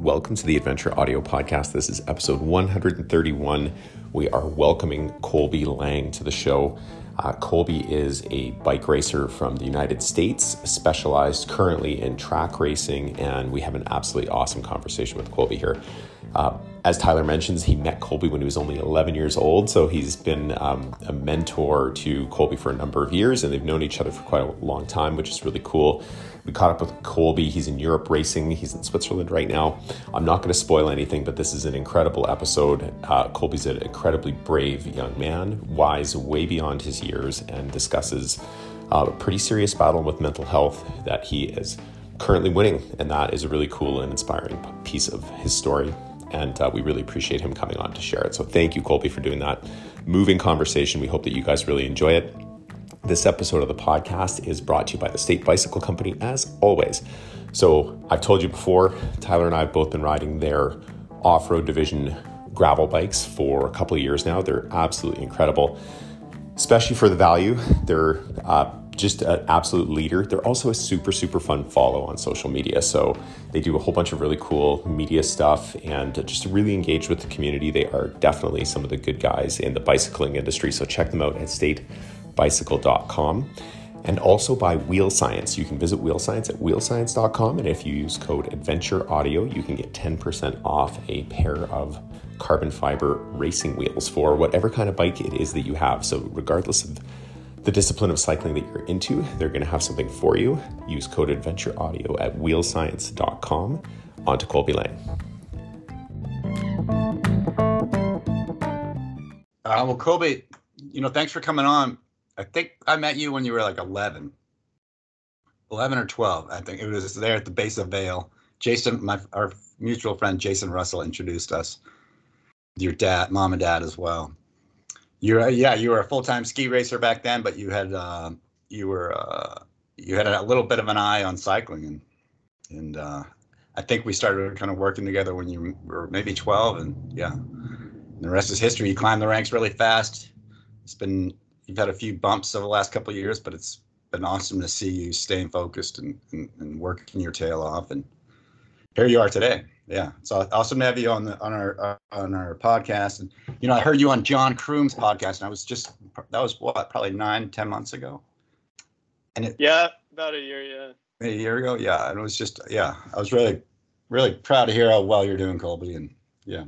Welcome to the Adventure Audio Podcast. This is episode 131. We are welcoming Colby Lang to the show. Uh, Colby is a bike racer from the United States, specialized currently in track racing, and we have an absolutely awesome conversation with Colby here. Uh, as Tyler mentions, he met Colby when he was only 11 years old, so he's been um, a mentor to Colby for a number of years, and they've known each other for quite a long time, which is really cool. We caught up with Colby. He's in Europe racing. He's in Switzerland right now. I'm not going to spoil anything, but this is an incredible episode. Uh, Colby's an incredibly brave young man, wise way beyond his years, and discusses uh, a pretty serious battle with mental health that he is currently winning. And that is a really cool and inspiring piece of his story and uh, we really appreciate him coming on to share it. So thank you, Colby, for doing that moving conversation. We hope that you guys really enjoy it. This episode of the podcast is brought to you by the State Bicycle Company, as always. So I've told you before, Tyler and I have both been riding their off road division gravel bikes for a couple of years now. They're absolutely incredible, especially for the value. They're uh, just an absolute leader. They're also a super, super fun follow on social media. So they do a whole bunch of really cool media stuff and just really engage with the community. They are definitely some of the good guys in the bicycling industry. So check them out at statebicycle.com and also by Wheel Science. You can visit Wheel Science at wheelscience.com. And if you use code Adventure Audio, you can get 10% off a pair of carbon fiber racing wheels for whatever kind of bike it is that you have. So, regardless of the discipline of cycling that you're into, they're going to have something for you. Use code Adventure Audio at wheelscience.com. On to Colby Lang. Uh, well, Colby, you know, thanks for coming on. I think I met you when you were like 11, 11 or 12. I think it was there at the base of Vail. Jason, my our mutual friend Jason Russell introduced us. Your dad, mom, and dad as well. You're yeah, you were a full time ski racer back then, but you had uh, you were uh, you had a little bit of an eye on cycling, and and uh, I think we started kind of working together when you were maybe 12, and yeah, and the rest is history. You climbed the ranks really fast. It's been you've had a few bumps over the last couple of years, but it's been awesome to see you staying focused and, and, and working your tail off, and here you are today yeah, it's awesome to have you on the on our uh, on our podcast. And you know, I heard you on John Croom's podcast, and I was just that was what probably nine, ten months ago. And it yeah, about a year, yeah. A year ago, yeah, and it was just yeah, I was really really proud to hear how well you're doing, Colby, and yeah,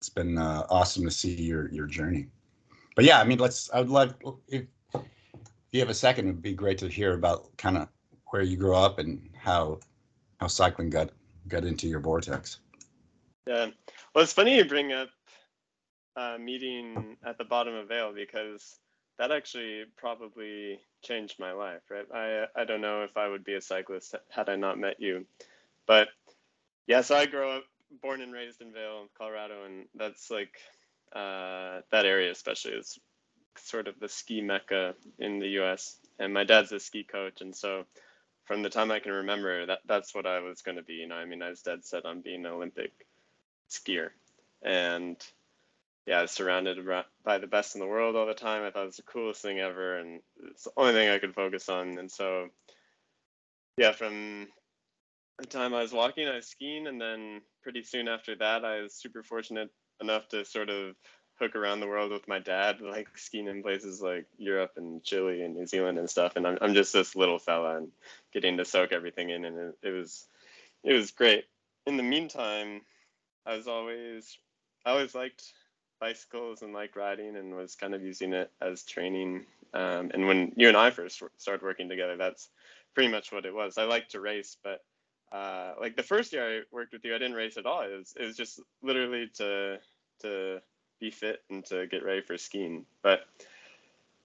it's been uh, awesome to see your your journey. But yeah, I mean, let's. I would love if, if you have a second, it'd be great to hear about kind of where you grew up and how how cycling got got into your vortex. Yeah. Well, it's funny you bring up uh, meeting at the bottom of Vail because that actually probably changed my life, right? I I don't know if I would be a cyclist had I not met you, but yeah. So I grew up, born and raised in Vail, Colorado, and that's like uh, that area especially is sort of the ski mecca in the U.S. And my dad's a ski coach, and so from the time I can remember, that that's what I was going to be. You know, I mean, I was dead set on being an Olympic skier, and yeah, I was surrounded by the best in the world all the time. I thought it was the coolest thing ever, and it's the only thing I could focus on. And so, yeah, from the time I was walking, I was skiing, and then pretty soon after that, I was super fortunate enough to sort of hook around the world with my dad, like skiing in places like Europe and Chile and New Zealand and stuff. And I'm I'm just this little fella and getting to soak everything in, and it, it was it was great. In the meantime, I was always I always liked bicycles and liked riding and was kind of using it as training. Um, and when you and I first started working together, that's pretty much what it was. I liked to race, but uh, like the first year I worked with you, I didn't race at all. It was it was just literally to to be fit and to get ready for skiing. But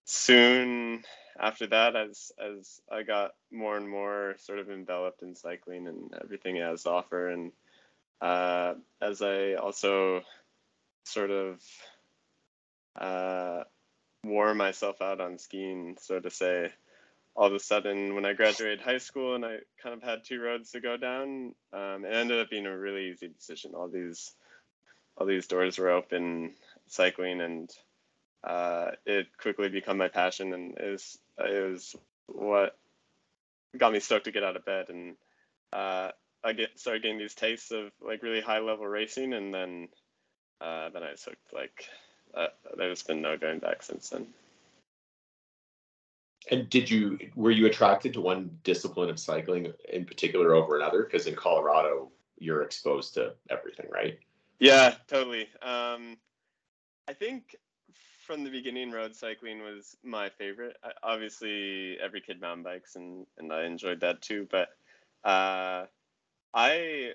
soon after that, as as I got more and more sort of enveloped in cycling and everything it has to offer, and uh, as I also sort of uh, wore myself out on skiing, so to say, all of a sudden when I graduated high school and I kind of had two roads to go down, um, it ended up being a really easy decision. All these all these doors were open cycling and uh, it quickly became my passion and it was, it was what got me stoked to get out of bed and uh, I get started getting these tastes of like really high level racing, and then uh, then I took like uh, there's been no going back since then. And did you were you attracted to one discipline of cycling in particular over another? Because in Colorado, you're exposed to everything, right? Yeah, totally. Um, I think from the beginning, road cycling was my favorite. I, obviously, every kid mountain bikes, and and I enjoyed that too. But uh, I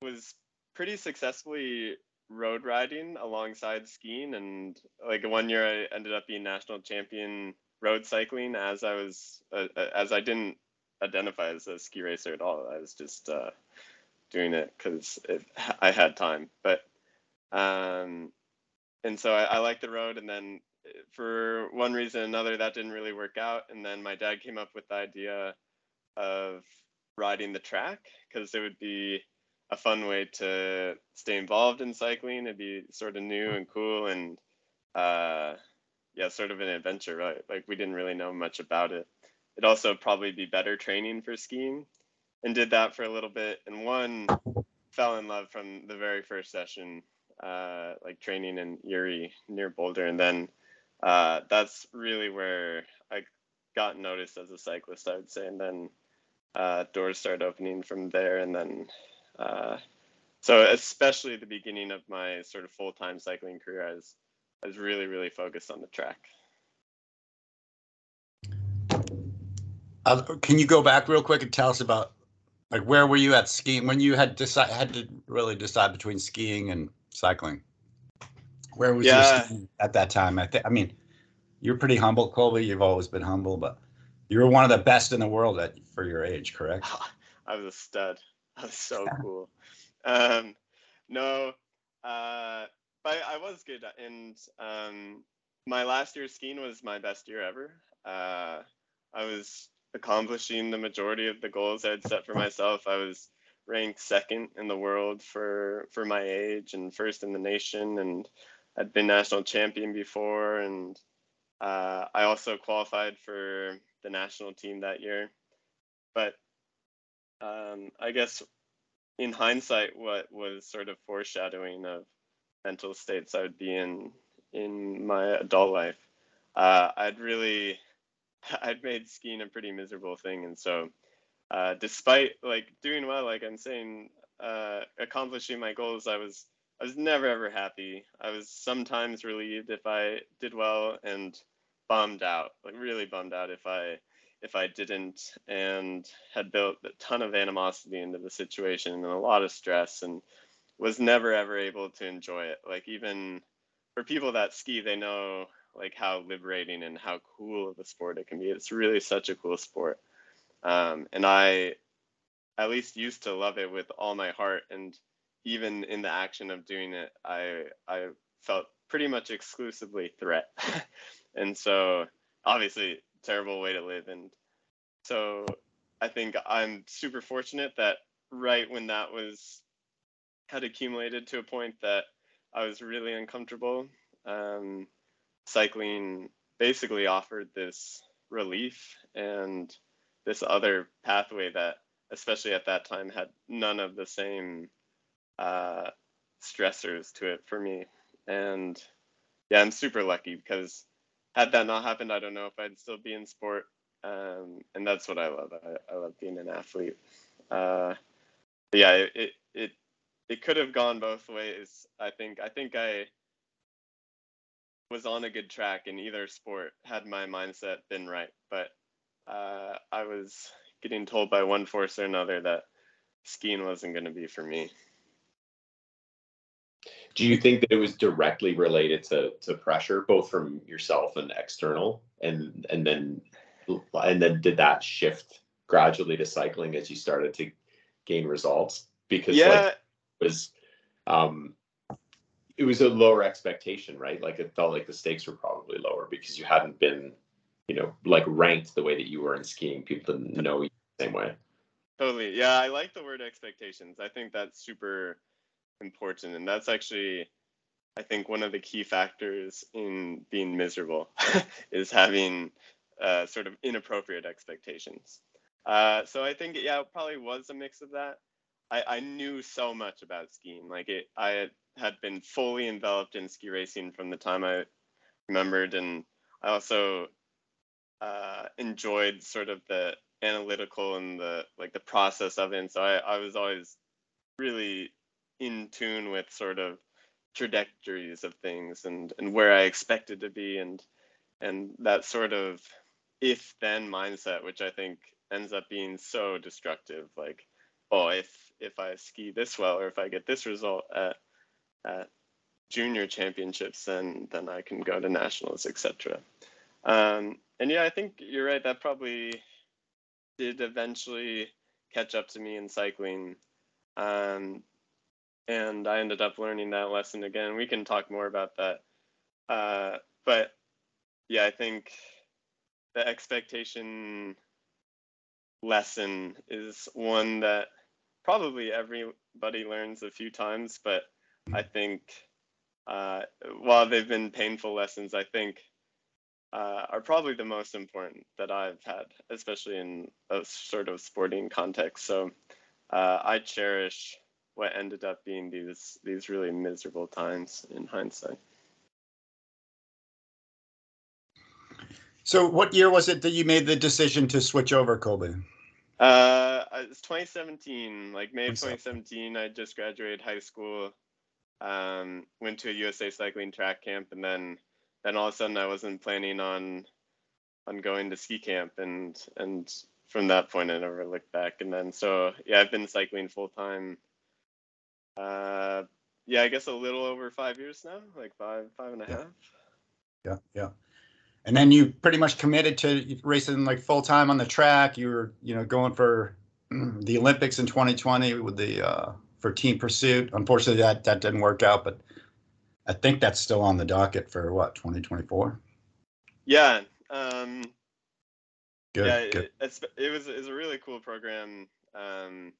was pretty successfully road riding alongside skiing, and like one year I ended up being national champion road cycling as I was uh, uh as I didn't identify as a ski racer at all. I was just uh, doing it because I had time. But um, and so I, I liked the road, and then for one reason or another, that didn't really work out. And then my dad came up with the idea of riding the track because it would be a fun way to stay involved in cycling. It'd be sort of new and cool, and uh, yeah, sort of an adventure, right? Like we didn't really know much about it. It'd also probably be better training for skiing, and did that for a little bit. And one fell in love from the very first session, uh, like training in Erie near Boulder, and then uh, that's really where I got noticed as a cyclist, I would say, and then uh, doors started opening from there, and then uh, so especially the beginning of my sort of full time cycling career, I was I was really really focused on the track. Uh, can you go back real quick and tell us about like where were you at skiing when you had decide had to really decide between skiing and cycling? Where was yeah. you at that time? I think I mean you're pretty humble, Colby. You've always been humble, but you were one of the best in the world at for your age, correct? I was a stud. That was so cool. Um, no, uh, but I was good. And um, my last year skiing was my best year ever. Uh, I was accomplishing the majority of the goals I had set for myself. I was ranked second in the world for for my age and first in the nation, and I'd been national champion before. And uh, I also qualified for the national team that year. But um, I guess in hindsight, what was sort of foreshadowing of mental states I would be in in my adult life, uh, I'd really I'd made skiing a pretty miserable thing, and so uh, despite like doing well, like I'm saying, uh, accomplishing my goals, I was I was never ever happy. I was sometimes relieved if I did well, and bummed out, like really bummed out if I if I didn't and had built a ton of animosity into the situation and a lot of stress and was never ever able to enjoy it. Like even for people that ski, they know like how liberating and how cool of a sport it can be. It's really such a cool sport. Um, and I at least used to love it with all my heart and even in the action of doing it, I I felt pretty much exclusively threat. and so obviously terrible way to live. And so I think I'm super fortunate that right when that was had accumulated to a point that I was really uncomfortable, um, cycling basically offered this relief and this other pathway that, especially at that time, had none of the same uh, stressors to it for me. And yeah, I'm super lucky because had that not happened, I don't know if I'd still be in sport. Um, and that's what I love. I, I love being an athlete. Uh, yeah, it, it it could have gone both ways. I think I think I was on a good track in either sport had my mindset been right. But uh, I was getting told by one force or another that skiing wasn't going to be for me. Do you think that it was directly related to to pressure, both from yourself and external, and and then and then did that shift gradually to cycling as you started to gain results? Because yeah. like, was um it was a lower expectation, right? Like it felt like the stakes were probably lower because you hadn't been, you know, like ranked the way that you were in skiing. People didn't know you the same way. Totally. Yeah, I like the word expectations. I think that's super important. And that's actually, I think, one of the key factors in being miserable is having uh, sort of inappropriate expectations. Uh, so I think, yeah, it probably was a mix of that. I, I knew so much about skiing. Like it, I had been fully enveloped in ski racing from the time I remembered, and I also uh, enjoyed sort of the analytical and the like the process of it. And so I, I was always really in tune with sort of trajectories of things and and where I expected to be and and that sort of if then mindset which I think ends up being so destructive like oh if if I ski this well or if I get this result at at junior championships then then I can go to nationals etc um, and yeah I think you're right that probably did eventually catch up to me in cycling um, and I ended up learning that lesson again. We can talk more about that. Uh, but yeah, I think the expectation lesson is one that probably everybody learns a few times, but I think uh, while they've been painful lessons, I think uh, are probably the most important that I've had, especially in a sort of sporting context. So uh, I cherish what ended up being these these really miserable times in hindsight. So, what year was it that you made the decision to switch over, Colby? Uh, it's 2017, like May 2017. I just graduated high school. Um, went to a USA Cycling track camp, and then then all of a sudden I wasn't planning on on going to ski camp, and and from that point I never looked back. And then so yeah, I've been cycling full time uh, yeah, I guess a little over five years now, like five, five and a half. Yeah, yeah. And then you pretty much committed to racing like full time on the track. You were, you know, going for the Olympics in 2020 with the uh, for team pursuit. Unfortunately, that that didn't work out, but I think that's still on the docket for what 2024. Yeah. Um, good. Yeah, good. It, it was it was a really cool program. Um,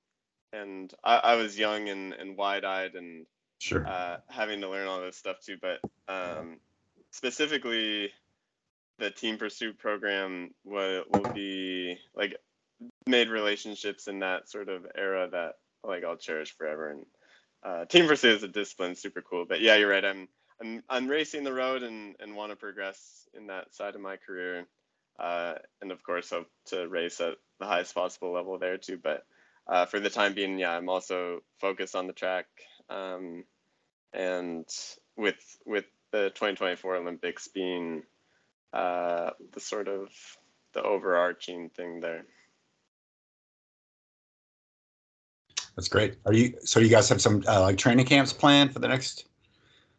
and I, I was young and, and wide eyed and sure uh, having to learn all this stuff too. But um, specifically, the team pursuit program will will be like made relationships in that sort of era that like I'll cherish forever. And uh, team pursuit is a discipline, super cool. But yeah, you're right. I'm I'm I'm racing the road and and want to progress in that side of my career. Uh, and of course, hope to race at the highest possible level there too. But uh, for the time being, yeah, I'm also focused on the track. Um, and with with the 2024 Olympics being uh, the sort of the overarching thing there. That's great. Are you so you guys have some uh, like training camps planned for the next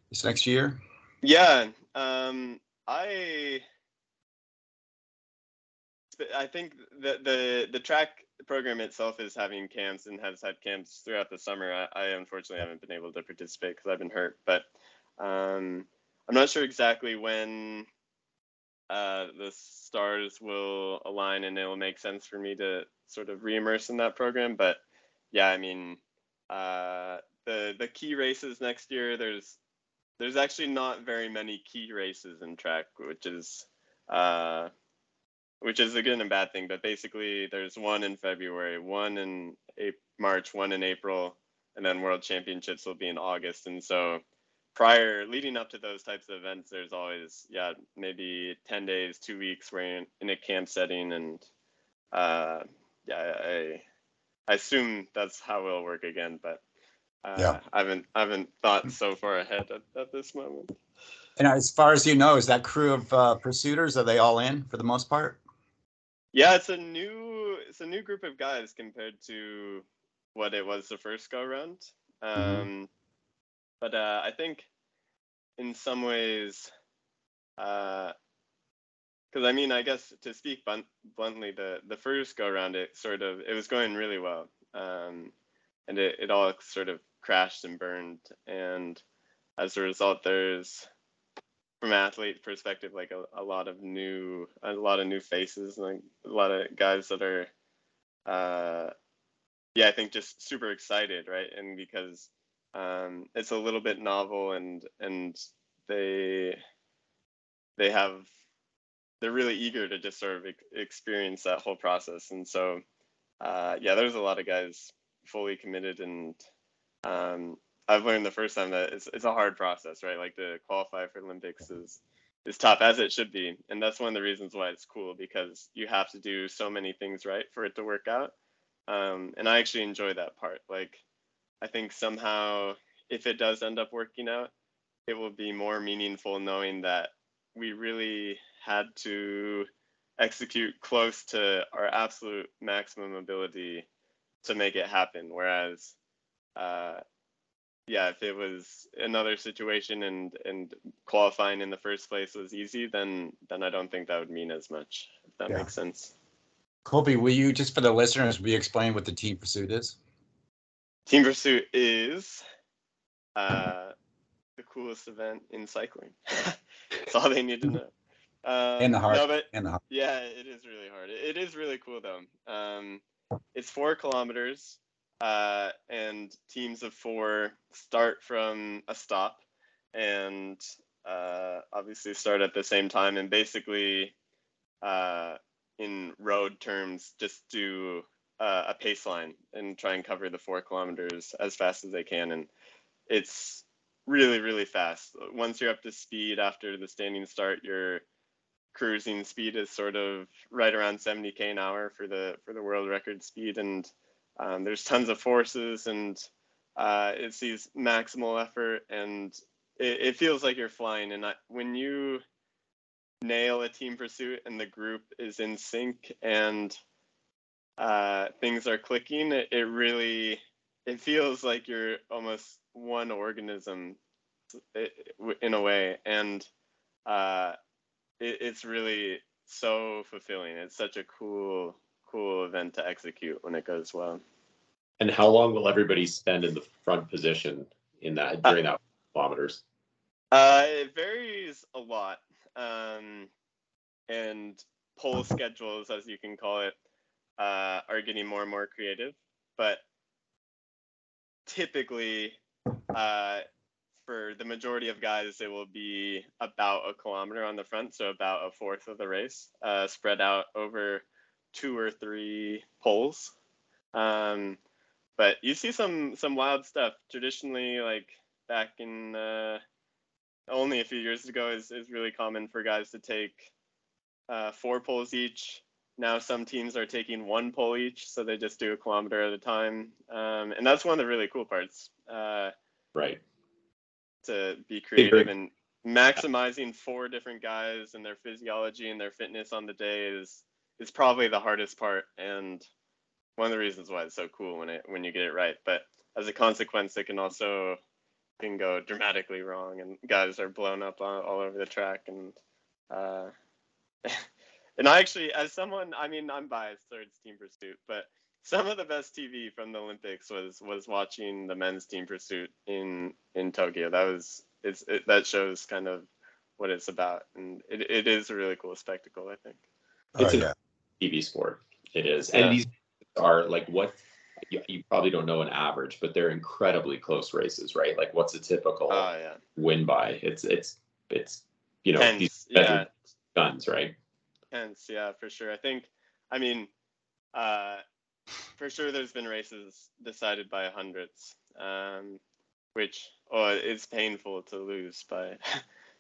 this next year? Yeah, um, I I think the the the track program itself is having camps and has had camps throughout the summer. I, I unfortunately haven't been able to participate because I've been hurt, but um, I'm not sure exactly when uh, the stars will align and it will make sense for me to sort of reimmerse in that program. But yeah, I mean, uh, the the key races next year, there's there's actually not very many key races in track, which is uh, which is a good and bad thing. But basically, there's one in February, one in March, one in April, and then World Championships will be in August. And so, prior leading up to those types of events, there's always yeah maybe ten days, two weeks where you're in, in a camp setting, and uh, yeah, I I assume that's how it'll work again, but. Uh, yeah. I haven't I haven't thought so far ahead at, at this moment. And as far as you know, is that crew of uh, pursuiters are they all in for the most part? Yeah, it's a new it's a new group of guys compared to what it was the first go round. Mm-hmm. Um, mm-hmm. But uh, I think in some ways, because uh, I mean, I guess to speak blunt, bluntly, the the first go around, it sort of it was going really well, um, and it it all sort of crashed and burned, and as a result, there's from athlete perspective, like a, a lot of new, a lot of new faces, like a lot of guys that are, uh, yeah, I think just super excited, right? And because um, it's a little bit novel, and and they they have they're really eager to just sort of experience that whole process, and so uh, yeah, there's a lot of guys fully committed and um, I've learned the first time that it's it's a hard process, right? Like to qualify for Olympics is is tough as it should be, and that's one of the reasons why it's cool because you have to do so many things right for it to work out. Um, and I actually enjoy that part. Like I think somehow if it does end up working out, it will be more meaningful knowing that we really had to execute close to our absolute maximum ability to make it happen. Whereas uh, yeah, if it was another situation and and qualifying in the first place was easy, then then I don't think that would mean as much. If that yeah. makes sense. Colby, will you just for the listeners, will you explain what the team pursuit is? Team pursuit is uh, the coolest event in cycling. That's all they need to know. Um, in the heart. No, but, in the. Yeah, it is really hard. It, it is really cool though. Um, it's four kilometers uh, and teams of four start from a stop and uh, obviously start at the same time and basically uh, in road terms just do uh, a pace line and try and cover the four kilometers as fast as they can. And it's really really fast. Once you're up to speed after the standing start your cruising speed is sort of right around 70k an hour for the for the world record speed. And um, there's tons of forces and uh, it sees maximal effort. And it, it, feels like you're flying. And I, when you nail a team pursuit and the group is in sync and uh, things are clicking, it, it really it feels like you're almost one organism in a way, and uh, it, it's really so fulfilling. It's such a cool cool event to execute when it goes well. And how long will everybody spend in the front position in that uh, during uh, that kilometers? Uh, it varies a lot, um, and pull schedules, as you can call it, uh, are getting more and more creative. But typically, uh, for the majority of guys, it will be about a kilometer on the front, so about a fourth of the race, uh, spread out over two or three pulls. Um, but you see some some wild stuff. Traditionally, like back in uh, only a few years ago, is is really common for guys to take uh, four pulls each. Now some teams are taking one pull each, so they just do a kilometer at a time, um, and that's one of the really cool parts. Uh, right. To be creative and maximizing four different guys and their physiology and their fitness on the day is is probably the hardest part and one of the reasons why it's so cool when it when you get it right but as a consequence it can also can go dramatically wrong and guys are blown up all, all over the track and uh, and I actually as someone I mean I'm biased towards team pursuit but some of the best TV from the Olympics was was watching the men's team pursuit in in Tokyo that was it's it, that shows kind of what it's about and it, it is a really cool spectacle I think oh, it's oh, yeah. a TV sport. It is, yeah. and these are like what you, you, probably don't know an average, but they're incredibly close races, right? Like, what's a typical oh, yeah. win by? It's it's it's you know Hence, these yeah. guns, right? Hence, yeah, for sure. I think, I mean, uh, for sure, there's been races decided by hundreds, um, which oh, it's painful to lose by,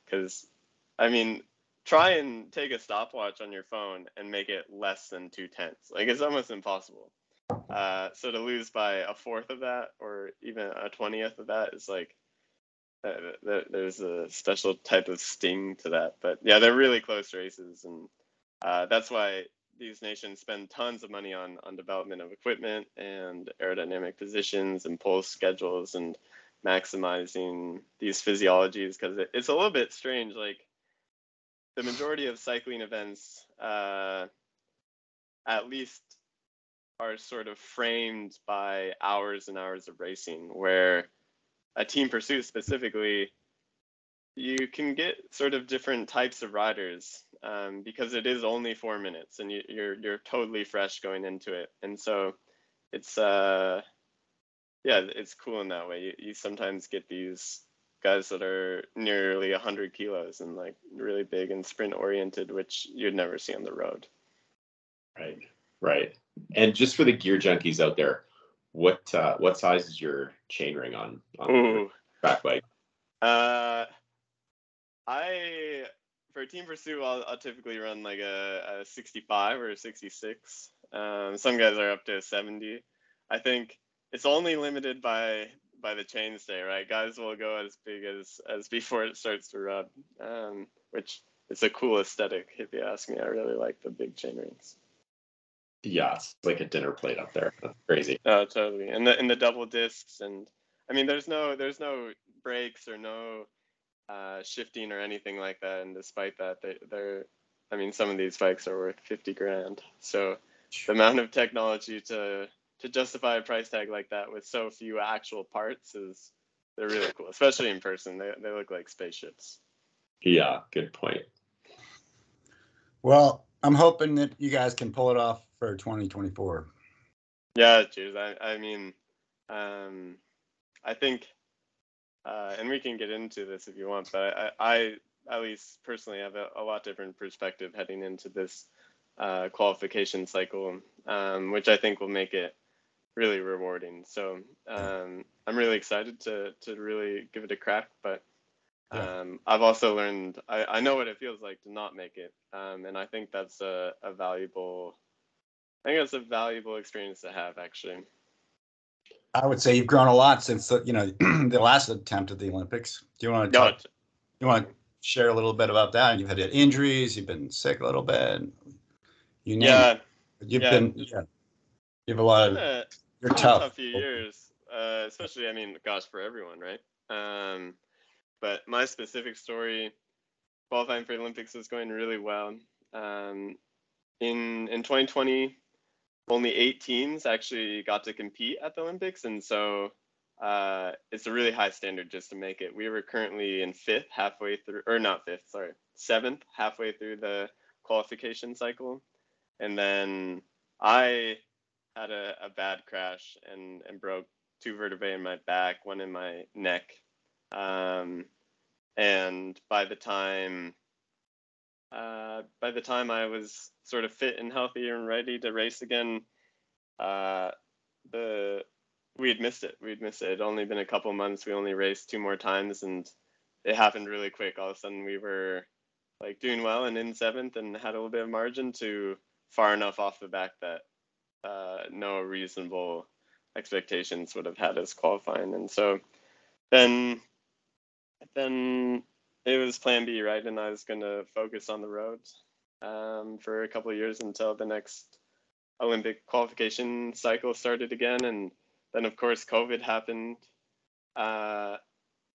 because, I mean, try and take a stopwatch on your phone and make it less than two tenths. Like it's almost impossible. Uh, so to lose by a fourth of that or even a twentieth of that is like uh, there's a special type of sting to that. But yeah, they're really close races, and uh, that's why these nations spend tons of money on on development of equipment and aerodynamic positions and pull schedules and maximizing these physiologies because it, it's a little bit strange like the majority of cycling events, uh, at least, are sort of framed by hours and hours of racing, where a team pursuit specifically, you can get sort of different types of riders um, because it is only four minutes and you, are you're, you're totally fresh going into it, and so it's uh yeah it's cool in that way. You, you sometimes get these guys that are nearly 100 kilos and like really big and sprint oriented, which you'd never see on the road. Right, right. And just for the gear junkies out there, What uh, what size is your chainring on on Ooh. track bike? Uh, I for a Team Pursuit, I'll, I'll typically run like a, a 65 or a 66. Um, some guys are up to a 70. I think it's only limited by by the chainstay, right? Guys will go as big as as before it starts to rub, um, which is a cool aesthetic if you ask me. I really like the big chain rings. Yeah, it's like a dinner plate up there. That's crazy. Oh, totally. And the and the double discs, and I mean, there's no there's no brakes or no uh, shifting or anything like that. And despite that, they they're I mean, some of these bikes are worth fifty grand. So the amount of technology to to justify a price tag like that with so few actual parts is they're really cool, especially in person. They they look like spaceships. Yeah, good point. Well, I'm hoping that you guys can pull it off for 2024. Yeah, cheers. I I mean, um, I think, uh, and we can get into this if you want, but I, I at least personally have a, a lot different perspective heading into this uh, qualification cycle, um, which I think will make it really rewarding. So um, I'm really excited to to really give it a crack, but. Um, I've also learned I, I know what it feels like to not make it, um, and I think that's a, a valuable I think that's a valuable experience to have, actually. I would say you've grown a lot since the, you know the last attempt at the Olympics. Do you want to No, talk, you want to share a little bit about that? You've had injuries, you've been sick a little bit. You yeah, it. You've yeah. been yeah. You have a lot of uh, you're tough. a few years, uh, especially I mean, gosh, for everyone, right? Um, but my specific story, qualifying for the Olympics was going really well. Um, in in 2020, only eight teams actually got to compete at the Olympics, and so uh, it's a really high standard just to make it. We were currently in fifth, halfway through, or not fifth, sorry, seventh, halfway through the qualification cycle, and then I had a, a bad crash and and broke two vertebrae in my back, one in my neck, um, and by the time uh, by the time I was sort of fit and healthy and ready to race again, uh, the we had missed it. We had missed it. It'd only been a couple months. We only raced two more times, and it happened really quick. All of a sudden, we were like doing well and in seventh, and had a little bit of margin to far enough off the back that uh, no reasonable expectations would have had us qualifying. And so then, then it was Plan B, right? And I was going to focus on the road um, for a couple of years until the next Olympic qualification cycle started again, and then of course COVID happened. Uh,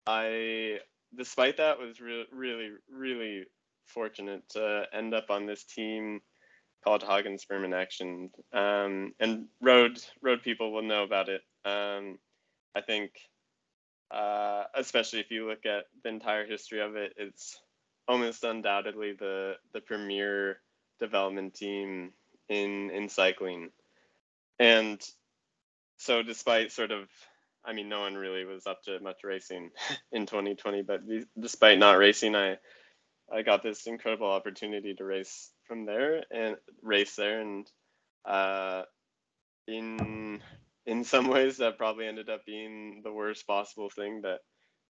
I, despite that, was re- really, really fortunate to end up on this team called Hagens Berman Axeon. Um, and road road people will know about it. Um, I think, uh, especially if you look at the entire history of it, it's almost undoubtedly the the premier development team in in cycling. And so, despite sort of, I mean, no one really was up to much racing in 2020, but despite not racing, I I got this incredible opportunity to race from there and race there, and uh, in in some ways that probably ended up being the worst possible thing that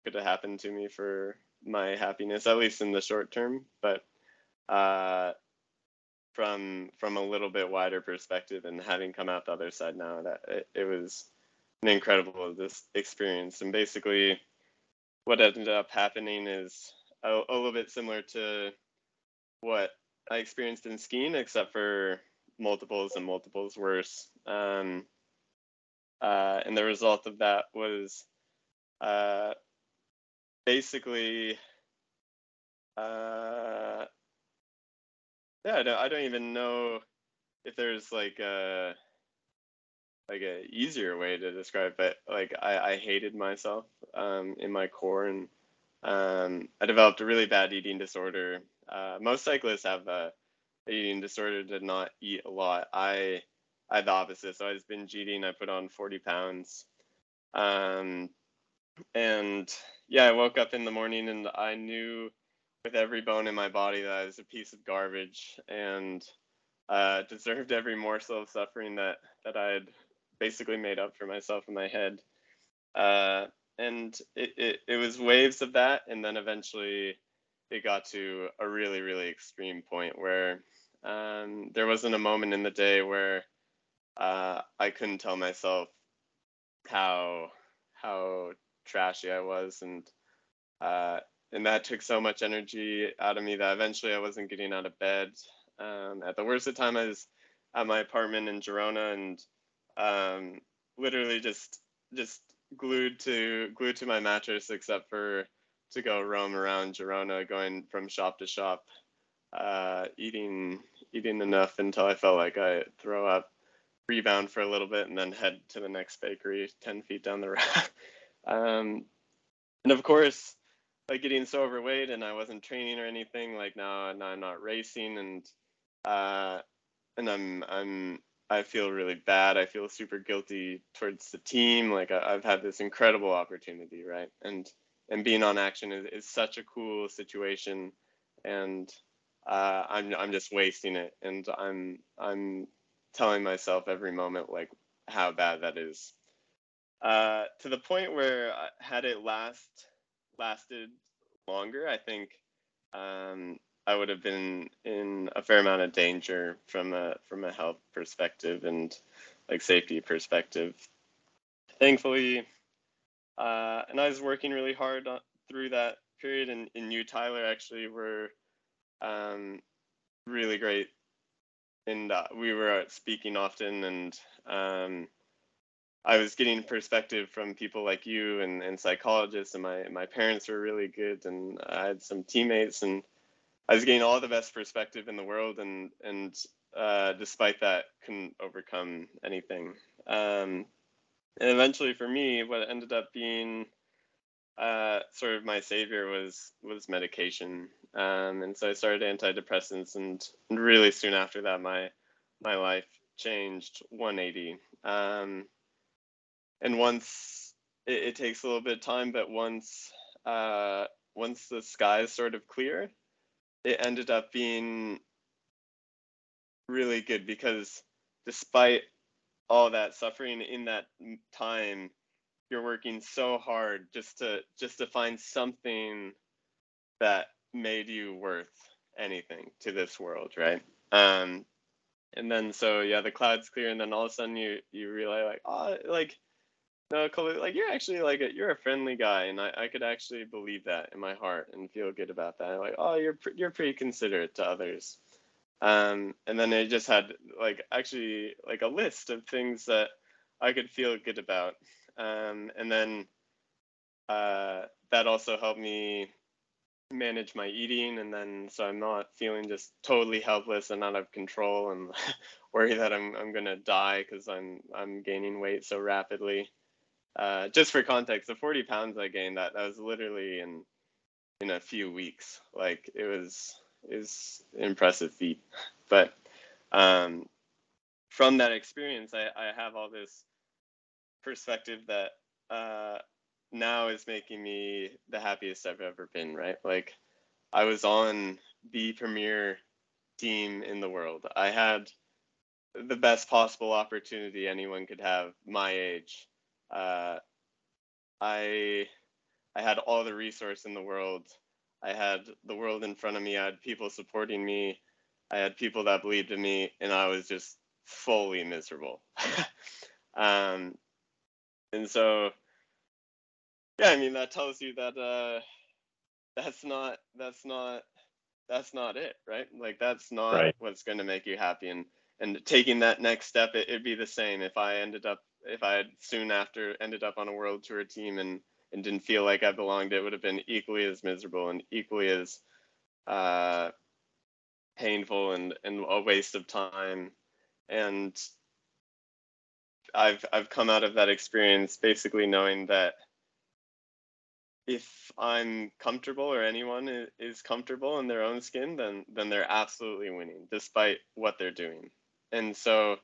could have happened to me for my happiness, at least in the short term. But uh, from from a little bit wider perspective, and having come out the other side now, that it, it was an incredible this experience. And basically, what ended up happening is a, a little bit similar to what I experienced in skiing, except for multiples and multiples worse. Um, uh, and the result of that was uh, basically, uh, yeah, I don't, I don't even know if there's like a like a easier way to describe it. Like I, I hated myself um, in my core, and um, I developed a really bad eating disorder. Uh, most cyclists have a eating disorder to not eat a lot. I I had the opposite. So I was binge eating. I put on 40 pounds. Um, and yeah, I woke up in the morning and I knew with every bone in my body that I was a piece of garbage and uh, deserved every morsel of suffering that that I had basically made up for myself in my head. Uh, and it, it, it was waves of that. And then eventually it got to a really, really extreme point where um, there wasn't a moment in the day where uh, I couldn't tell myself how how trashy I was, and uh, and that took so much energy out of me that eventually I wasn't getting out of bed. Um, at the worst of time, I was at my apartment in Girona and um, literally just just glued to glued to my mattress, except for to go roam around Girona, going from shop to shop, uh, eating eating enough until I felt like I throw up, rebound for a little bit, and then head to the next bakery ten feet down the road. um, and of course, like getting so overweight, and I wasn't training or anything. Like now, now I'm not racing, and uh, and I'm I'm I feel really bad. I feel super guilty towards the team. Like I, have had this incredible opportunity, right? And and being on Axeon is, is such a cool situation, and uh, I'm I'm just wasting it, and I'm I'm telling myself every moment like how bad that is. Uh, to the point where uh, had it last lasted longer, I think um, I would have been in a fair amount of danger from a from a health perspective and like safety perspective. Thankfully, uh, and I was working really hard on, through that period, and, and you, Tyler, actually were um, really great. And uh, we were out speaking often, and um, I was getting perspective from people like you and, and psychologists, and my, my parents were really good, and I had some teammates, and I was getting all the best perspective in the world, and and uh, despite that, couldn't overcome anything. Um, and eventually, for me, what ended up being uh, sort of my savior was was medication. Um, and so I started antidepressants, and, really soon after that, my my life changed 180. Um, and once it, it, takes a little bit of time, but once uh, once the skies sort of clear, it ended up being really good because despite all that suffering in that time you're working so hard just to just to find something that made you worth anything to this world right? Um and then so yeah the clouds clear and then all of a sudden you you realize like oh like no like you're actually like a, you're a friendly guy and I, I could actually believe that in my heart and feel good about that. Like oh you're you're pretty considerate to others. Um and then I just had like actually like a list of things that I could feel good about. Um and then uh that also helped me manage my eating and then so I'm not feeling just totally helpless and out of control and worry that I'm I'm gonna die because I'm I'm gaining weight so rapidly. Uh, just for context, the 40 pounds I gained that that was literally in in a few weeks. Like it was is impressive feat. But um, from that experience, I, I have all this perspective that uh, now is making me the happiest I've ever been, right? Like I was on the premier team in the world. I had the best possible opportunity anyone could have my age. Uh, I I had all the resource in the world. I had the world in front of me. I had people supporting me. I had people that believed in me, and I was just fully miserable. um, and so yeah, I mean that tells you that uh, that's not that's not that's not it, right? Like that's not right. what's going to make you happy. And and taking that next step, it, it'd be the same if I ended up if I had soon after ended up on a world tour team and and didn't feel like I belonged, it would have been equally as miserable and equally as uh, painful and and a waste of time. And I've I've come out of that experience basically knowing that if I'm comfortable or anyone is comfortable in their own skin, then then they're absolutely winning, despite what they're doing. And so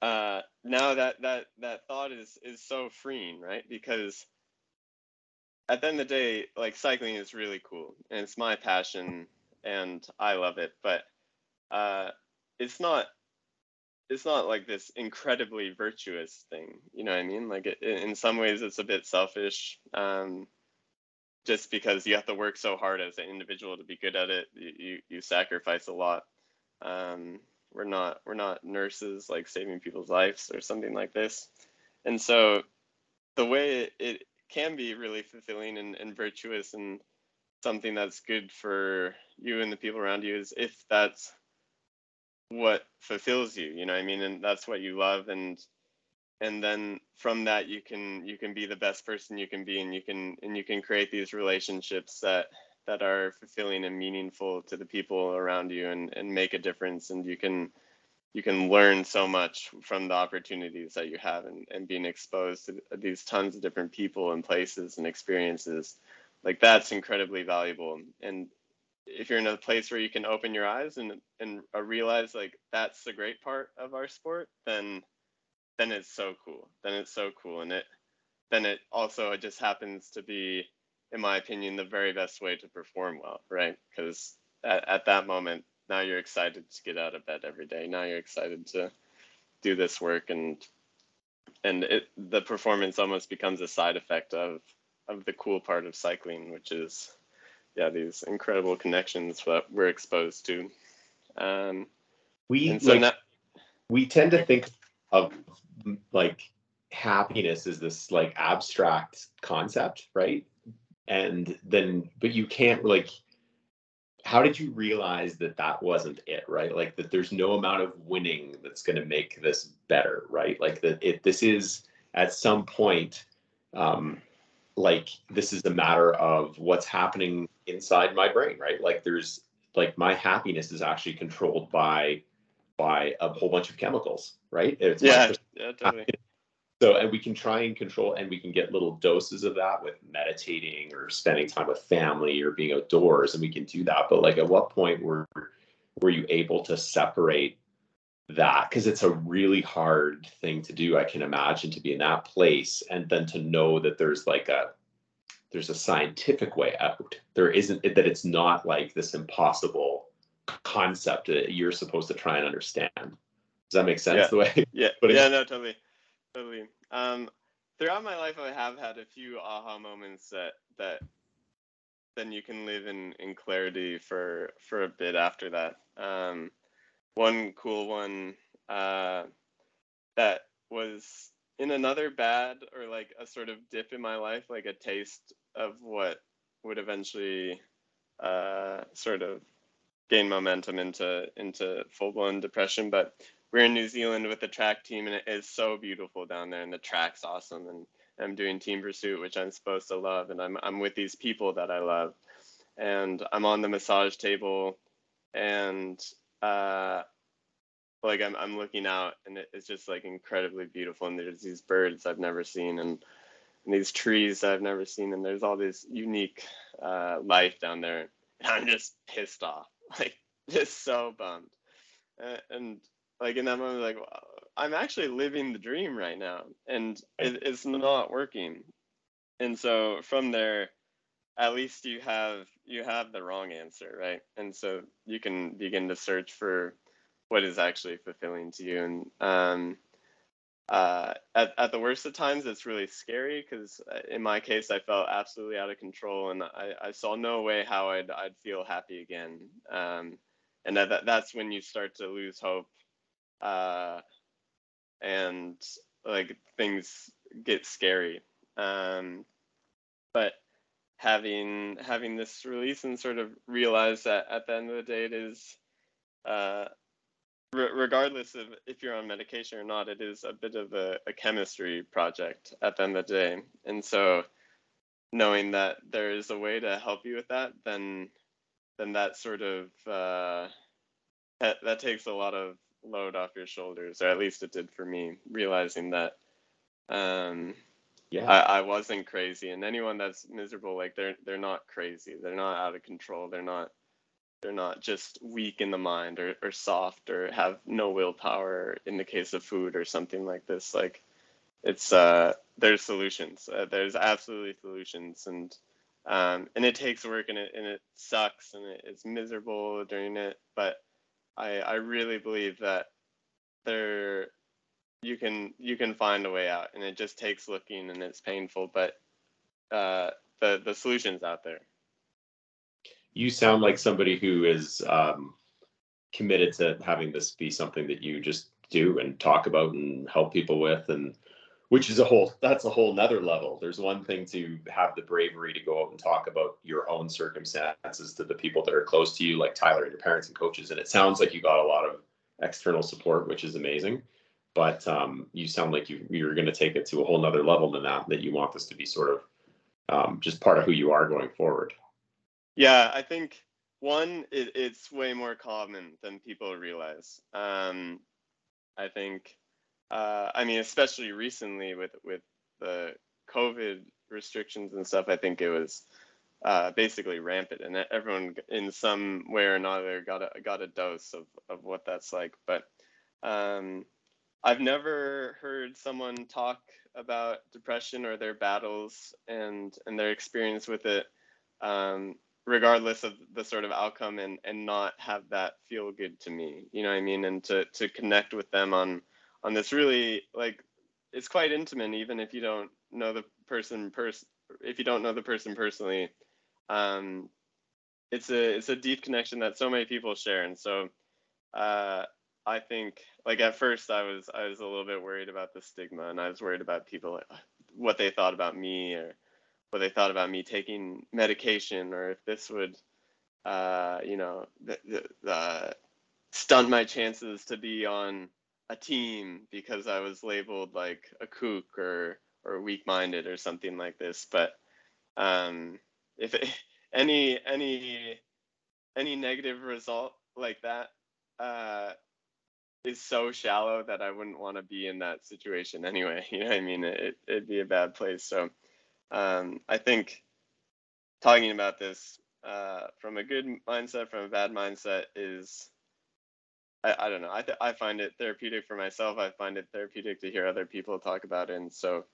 uh, now that that that thought is is so freeing, right? Because at the end of the day, like cycling is really cool, and it's my passion, and I love it. But uh, it's not it's not like this incredibly virtuous thing you know what i mean? Like it, in some ways it's a bit selfish um, just because you have to work so hard as an individual to be good at it. You you sacrifice a lot. Um, we're not we're not nurses like saving people's lives or something like this. And so the way it, it can be really fulfilling and, and virtuous and something that's good for you and the people around you is if that's what fulfills you you know i mean? And that's what you love and and then from that you can you can be the best person you can be and you can and you can create these relationships that that are fulfilling and meaningful to the people around you and and make a difference and you can you can learn so much from the opportunities that you have and, and being exposed to these tons of different people and places and experiences. Like that's incredibly valuable and if you're in a place where you can open your eyes and and uh, realize like that's the great part of our sport then then it's so cool then it's so cool. And it then it also it just happens to be in my opinion the very best way to perform well right? Because at, at that moment now you're excited to get out of bed every day. Now you're excited to do this work and and it the performance almost becomes a side effect of of the cool part of cycling which is yeah these incredible connections that we're exposed to. Um we so like, now, we tend to think of like happiness is this like abstract concept right? And then but you can't like how did you realize that that wasn't it right? Like that there's no amount of winning that's going to make this better right? Like that it this is at some point um like this is a matter of what's happening inside my brain right? Like there's like my happiness is actually controlled by by a whole bunch of chemicals right? It's yeah, yeah totally. so and we can try and control and we can get little doses of that with meditating or spending time with family or being outdoors and we can do that. But like at what point were were you able to separate that? Because it's a really hard thing to do i can imagine to be in that place and then to know that there's like a there's a scientific way out. There isn't that it's not like this impossible concept that you're supposed to try and understand. Does that make sense yeah. the way? Yeah. But yeah no totally. Totally. Um throughout my life i have had a few aha moments that that then you can live in in clarity for for a bit after that. Um one cool one uh, that was in another bad or like a sort of dip in my life, like a taste of what would eventually uh, sort of gain momentum into into full blown depression. But we're in New Zealand with the track team, and it is so beautiful down there, and the track's awesome, and I'm doing team pursuit, which I'm supposed to love, and I'm I'm with these people that I love, and I'm on the massage table, and uh, like I'm I'm looking out and it's just like incredibly beautiful and there's these birds I've never seen and, and these trees I've never seen and there's all this unique uh, life down there. And I'm just pissed off. Like just so bummed. And, and like in that moment like I'm actually living the dream right now and it, it's not working. And so from there at least you have you have the wrong answer right? And so you can begin to search for what is actually fulfilling to you. And um, uh, at, at the worst of times it's really scary because uh, in my case i felt absolutely out of control and i, I saw no way how I'd, I'd feel happy again um, and that, that's when you start to lose hope uh, and like things get scary um, but having having this release and sort of realize that at the end of the day it is uh, regardless of if you're on medication or not, it is a bit of a, a, chemistry project at the end of the day. And so knowing that there is a way to help you with that, then then that sort of uh, that, that takes a lot of load off your shoulders, or at least it did for me, realizing that um, yeah. I, I wasn't crazy. And anyone that's miserable, like they're they're not crazy. They're not out of control. They're not they're not just weak in the mind or, or soft or have no willpower in the case of food or something like this. Like it's uh there's solutions. Uh, there's absolutely solutions. And um and it takes work and it and it sucks and it, it's miserable during it. But i i really believe that there you can you can find a way out. And it just takes looking and it's painful. But uh, the the solution's out there you sound like somebody who is um, committed to having this be something that you just do and talk about and help people with and which is a whole that's a whole nother level. There's one thing to have the bravery to go out and talk about your own circumstances to the people that are close to you like tyler and your parents and coaches and it sounds like you got a lot of external support which is amazing. But um, you sound like you, you're going to take it to a whole nother level than that that you want this to be sort of um, just part of who you are going forward yeah i think one it, it's way more common than people realize um, i think uh, I mean, especially recently with with the COVID restrictions and stuff, I think it was uh, basically rampant, and everyone in some way or another got a got a dose of of what that's like. But um, I've never heard someone talk about depression or their battles and and their experience with it, um, regardless of the sort of outcome, and and not have that feel good to me. You know what I mean? And to to connect with them on on this really like it's quite intimate even if you don't know the person person if you don't know the person personally um it's a it's a deep connection that so many people share and so uh i think like at first i was i was a little bit worried about the stigma and i was worried about people what they thought about me or what they thought about me taking medication or if this would uh you know stunt my chances to be on a team because I was labeled like a kook or or weak-minded or something like this. But um, if it, any any any negative result like that uh, is so shallow that I wouldn't want to be in that situation anyway. You know what I mean? It, it'd be a bad place. So um, I think talking about this uh, from a good mindset, from a bad mindset is I, I don't know. I, th- I find it therapeutic for myself. I find it therapeutic to hear other people talk about it. And so,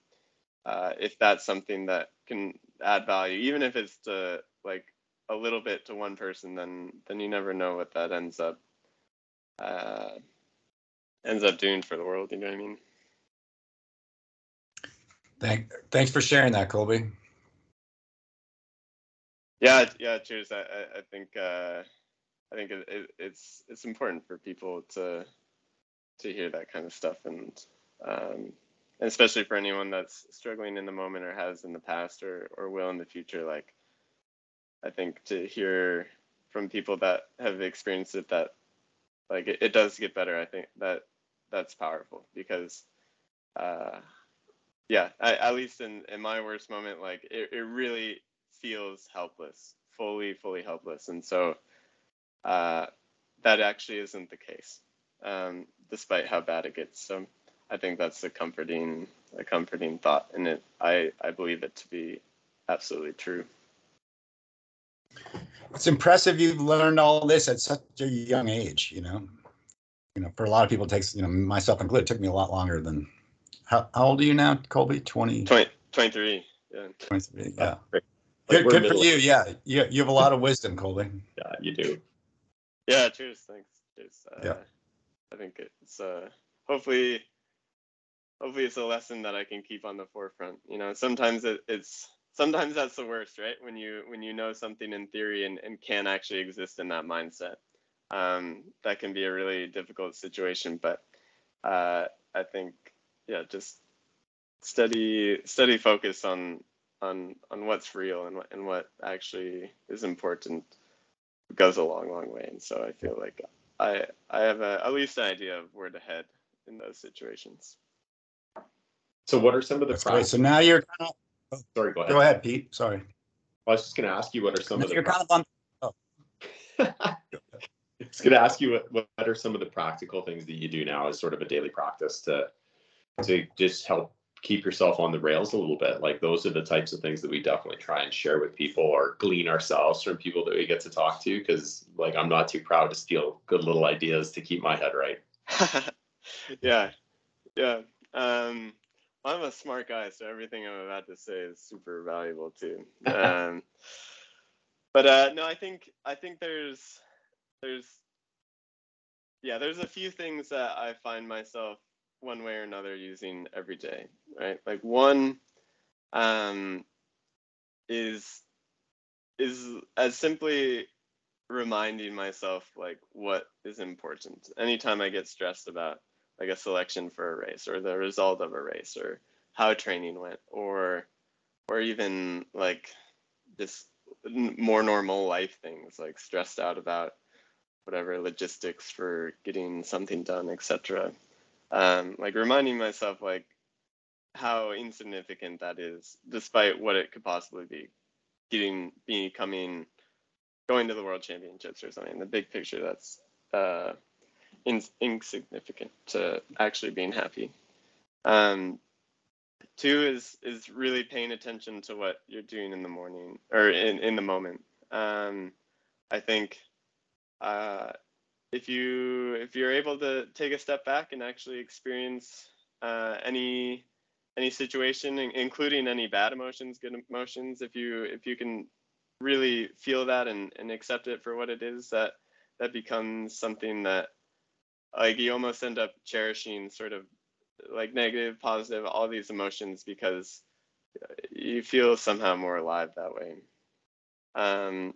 uh, if that's something that can add value, even if it's to like a little bit to one person, then then you never know what that ends up uh, ends up doing for the world. You know what I mean? Thank, thanks for sharing that, Colby. Yeah, yeah. Cheers. I, I, I think. Uh, I think it, it, it's it's important for people to to hear that kind of stuff and um, and especially for anyone that's struggling in the moment or has in the past or or will in the future like I think to hear from people that have experienced it that like it, it does get better I think that that's powerful because uh, yeah I, at least in in my worst moment like it, it really feels helpless fully fully helpless and so uh, that actually isn't the case, um, despite how bad it gets. So I think that's a comforting, a comforting thought, and it, I, I believe it to be absolutely true. It's impressive you've learned all this at such a young age. You know, you know, for a lot of people, it takes you know myself included, it took me a lot longer than. How, how old are you now, Colby? 20? 20 23. Yeah. 23. Yeah. Good, good for you. Yeah, you, you have a lot of wisdom, Colby. Yeah, you do. Yeah, cheers. Thanks. Cheers. Uh, yeah. I think it's uh, hopefully, hopefully it's a lesson that I can keep on the forefront. You know, sometimes it, it's sometimes that's the worst, right? When you when you know something in theory and, and can't actually exist in that mindset. Um, that can be a really difficult situation. But uh, I think, yeah, just steady steady focus on on on what's real and what and what actually is important goes a long, long way. And so I feel like I I have a, at least an idea of where to head in those situations. So what are some of the That's So now you're kind of oh, sorry, go ahead. Go ahead, Pete. Sorry. I was just going to ask you what are some now of the you're kind of on. Oh. I was going to ask you what, what are some of the practical things that you do now as sort of a daily practice to to just help keep yourself on the rails a little bit. Like those are the types of things that we definitely try and share with people or glean ourselves from people that we get to talk to. Cause like I'm not too proud to steal good little ideas to keep my head right. yeah. Yeah. Um, I'm a smart guy, so everything I'm about to say is super valuable too. Um, but uh, no, I think I think there's there's yeah, there's a few things that I find myself one way or another using every day, right? Like one um, is is as simply reminding myself like what is important. Anytime I get stressed about like a selection for a race or the result of a race or how training went or or even like just more normal life things like stressed out about whatever logistics for getting something done, etc. Um, like reminding myself like how insignificant that is, despite what it could possibly be, getting becoming going to the world championships or something. The big picture that's uh, in, insignificant to actually being happy. Um, two is is really paying attention to what you're doing in the morning or in, in the moment. Um, I think uh, if you if you're able to take a step back and actually experience uh, any any situation, including any bad emotions, good emotions, if you if you can really feel that and, and accept it for what it is, that that becomes something that like you almost end up cherishing sort of like negative, positive, all these emotions because you feel somehow more alive that way. Um,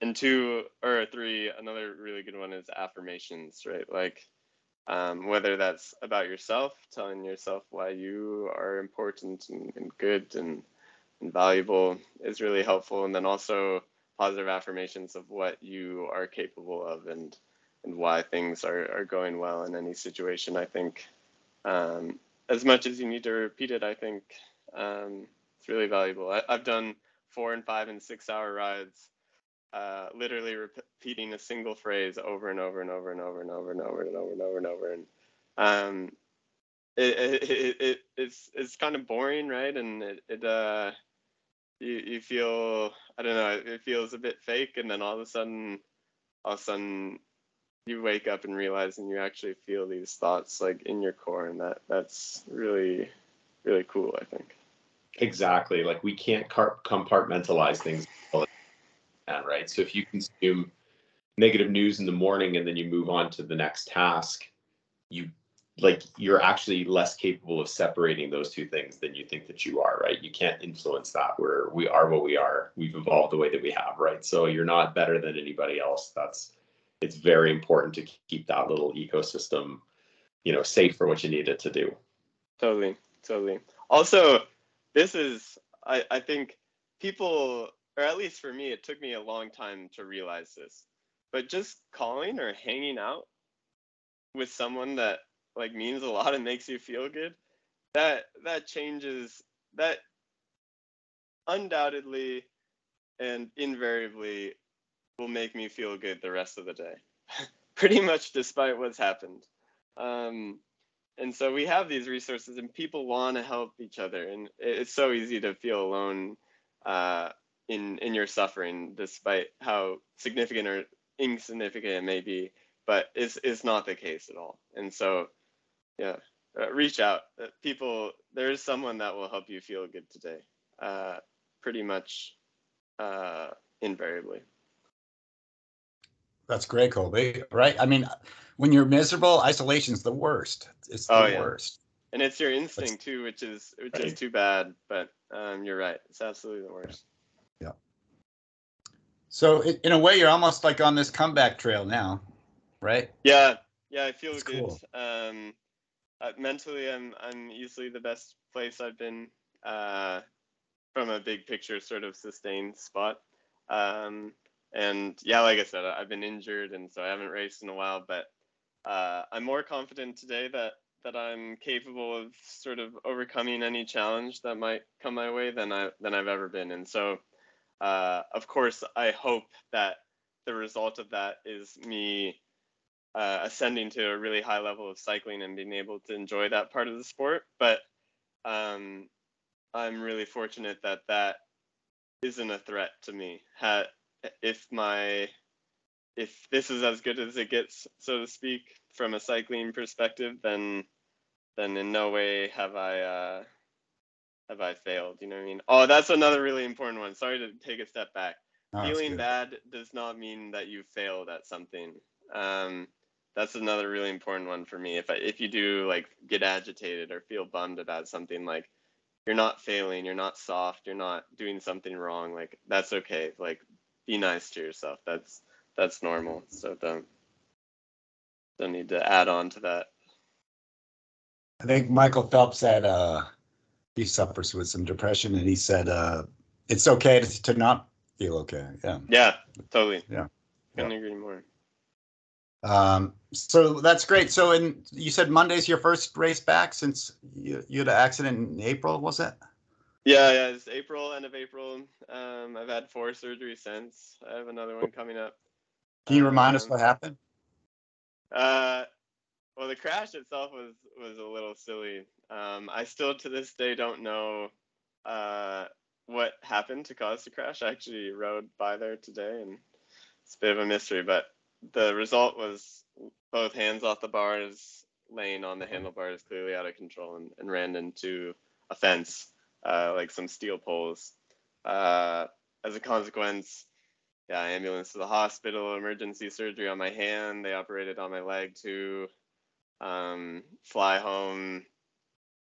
and two or three, another really good one is affirmations, right? Like um, whether that's about yourself, telling yourself why you are important and, and good and, and valuable is really helpful. And then also positive affirmations of what you are capable of and and why things are, are going well in any situation. I think um, as much as you need to repeat it, I think um, it's really valuable. I, have done four and five and six hour rides, uh, literally repeating a single phrase over and over and over and over and over and over and over and over and over. And um, it, it, it, it, it's it's kind of boring, right? And it, it uh, you you feel I don't know, it feels a bit fake, and then all of a sudden, all of a sudden you wake up and realize and you actually feel these thoughts like in your core. And that that's really really cool i think. Exactly. Like we can't compartmentalize things right? So if you consume negative news in the morning and then you move on to the next task you like you're actually less capable of separating those two things than you think that you are right? You can't influence that where we are what we are. We've evolved the way that we have right? So you're not better than anybody else. That's it's very important to keep that little ecosystem, you know, safe for what you need it to do. Totally, totally. Also, this is I, I think people or at least for me, it took me a long time to realize this. But just calling or hanging out with someone that like means a lot and makes you feel good, that that changes that undoubtedly and invariably will make me feel good the rest of the day, pretty much despite what's happened. Um, and so we have these resources, and people want to help each other, and it's so easy to feel alone uh, in in your suffering, despite how significant or insignificant it may be. But it's it's not the case at all. And so, yeah, uh, reach out. Uh, people, there is someone that will help you feel good today. Uh, pretty much uh, invariably. That's great, Colby. Right? I mean, when you're miserable, isolation's the worst. It's the oh, yeah. worst. And it's your instinct too, which is which right. is too bad. But um, you're right. It's absolutely the worst. So in a way, you're almost like on this comeback trail now, right? Yeah. Yeah, I feel That's good. Cool. Um, uh, mentally, I'm I'm easily the best place I've been uh, from a big picture sort of sustained spot. Um, and yeah, like I said, I've been injured, and so I haven't raced in a while. But uh, I'm more confident today that that I'm capable of sort of overcoming any challenge that might come my way than I than I've ever been. And so, uh, of course, I hope that the result of that is me uh, ascending to a really high level of cycling and being able to enjoy that part of the sport. But um, I'm really fortunate that that isn't a threat to me. Had if my if this is as good as it gets, so to speak, from a cycling perspective, then then in no way have I uh, have I failed. You know what I mean? Oh, that's another really important one. Sorry to take a step back. Oh, Feeling bad does not mean that you failed at something. Um, that's another really important one for me. If I, if you do like get agitated or feel bummed about something, like you're not failing, you're not soft, you're not doing something wrong. Like that's okay. Like be nice to yourself. That's that's normal. So don't don't need to add on to that. I think Michael Phelps said uh, he suffers with some depression, and he said uh, it's okay to, to not feel okay. Yeah. Yeah, totally. Yeah. Couldn't agree more. Um, so that's great. So, in you said Monday's your first race back since you, you had an accident in April, was it? Yeah, yeah. It's April, end of April. Um, I've had four surgeries since. I have another one coming up. Can you remind us Um, what happened? Uh, well, the crash itself was was a little silly. Um, I still to this day don't know uh, what happened to cause the crash. I actually rode by there today, and it's a bit of a mystery. But the result was both hands off the bars, laying on the handlebars, clearly out of control, and, and ran into a fence, uh, like some steel poles. Uh, as a consequence, yeah, ambulance to the hospital, emergency surgery on my hand. They operated on my leg too. Um, fly home,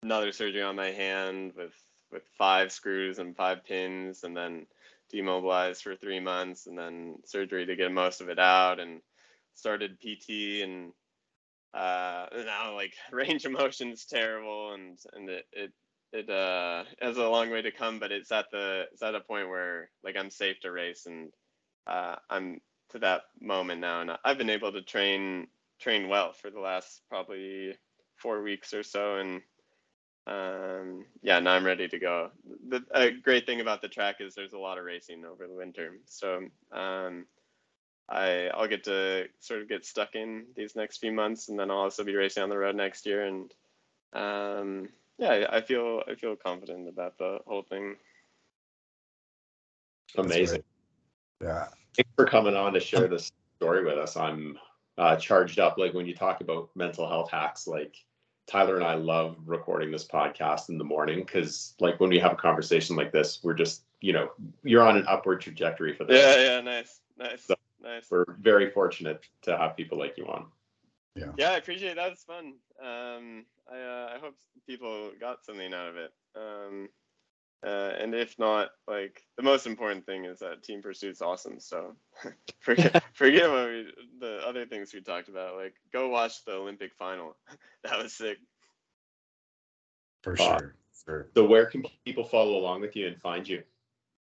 another surgery on my hand with with five screws and five pins, and then demobilized for three months, and then surgery to get most of it out, and started PT, and uh, now like range of motion's terrible, and and it it it uh has a long way to come, but it's at the it's at a point where like I'm safe to race and uh, I'm to that moment now, and I've been able to train train well for the last probably four weeks or so, and um, yeah, now I'm ready to go. The a great thing about the track is there's a lot of racing over the winter, so um, I I'll get to sort of get stuck in these next few months, and then I'll also be racing on the road next year, and um, yeah, I I feel I feel confident about the whole thing. Amazing. Yeah. Thanks for coming on to share this story with us. I'm uh, charged up. Like when you talk about mental health hacks, like Tyler and I love recording this podcast in the morning because, like, when we have a conversation like this, we're just, you know, you're on an upward trajectory for this. Yeah, yeah, nice, nice, So- nice. We're very fortunate to have people like you on. Yeah, yeah, I appreciate that. It's fun. Um, I uh, I hope people got something out of it. Um, uh, and if not, like the most important thing is that team pursuit's awesome. So forget forget what we, the other things we talked about. Like go watch the Olympic final. that was sick. For Uh, sure. Sure. So, where can people follow along with you and find you?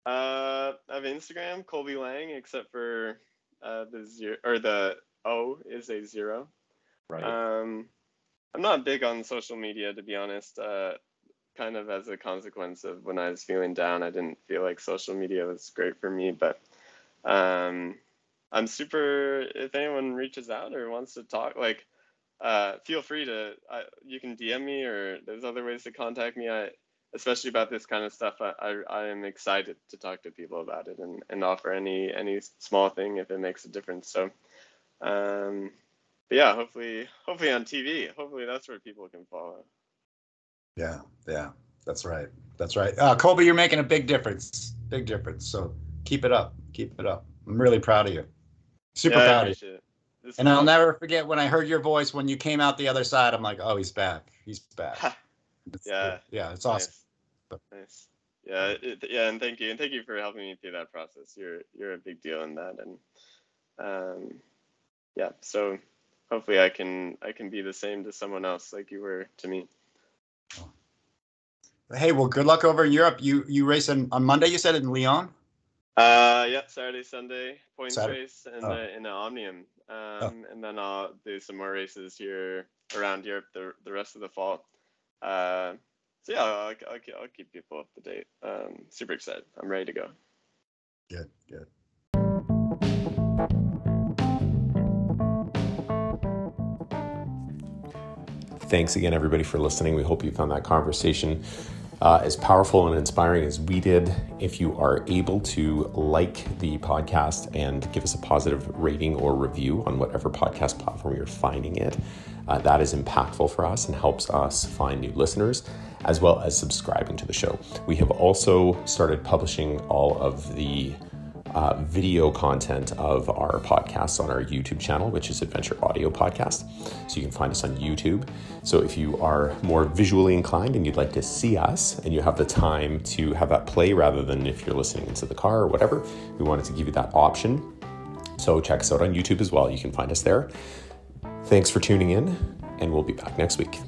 Uh, I have Instagram Colby Lange, except for uh, the zero or the O is a zero. Right. Um, I'm not big on social media, to be honest. Uh, kind of as a consequence of when I was feeling down, I didn't feel like social media was great for me. But um, I'm super. If anyone reaches out or wants to talk, like, uh, feel free to. I, you can DM me, or there's other ways to contact me. I, especially about this kind of stuff, I, I, I am excited to talk to people about it and, and offer any any small thing if it makes a difference. So. Um, but yeah, hopefully, hopefully on TV. Hopefully that's where people can follow. Yeah. Yeah. That's right. That's right. Uh, Colby, you're making a big difference. Big difference. So keep it up. Keep it up. I'm really proud of you. Super yeah, proud of you. And I'll never forget when I heard your voice when you came out the other side. I'm like, oh, he's back. He's back. Yeah. Yeah. It's awesome. Nice. nice. Yeah, it, yeah, and thank you, and thank you for helping me through that process. You're you're a big deal in that, and um, yeah. So hopefully I can I can be the same to someone else like you were to me. Hey, well, good luck over in Europe. You you race on, on Monday. You said in Lyon. Uh, yeah, Saturday, Sunday, points Saturday. race, and Oh. uh, in the Omnium, um, and then I'll do some more races here around Europe the the rest of the fall. Uh, so yeah, I'll, I'll, keep- I'll keep people up to date. Um, super excited. I'm ready to go. Good. Good. Thanks again, everybody, for listening. We hope you found that conversation uh, as powerful and inspiring as we did. If you are able to like the podcast and give us a positive rating or review on whatever podcast platform you're finding it, uh, that is impactful for us and helps us find new listeners, as well as subscribing to the show. We have also started publishing all of the uh, video content of our podcasts on our YouTube channel, which is Adventure Audio Podcast. So you can find us on YouTube. So if you are more visually inclined and you'd like to see us and you have the time to have that play rather than if you're listening into the car or whatever, we wanted to give you that option. So check us out on YouTube as well. You can find us there. Thanks for tuning in, and we'll be back next week.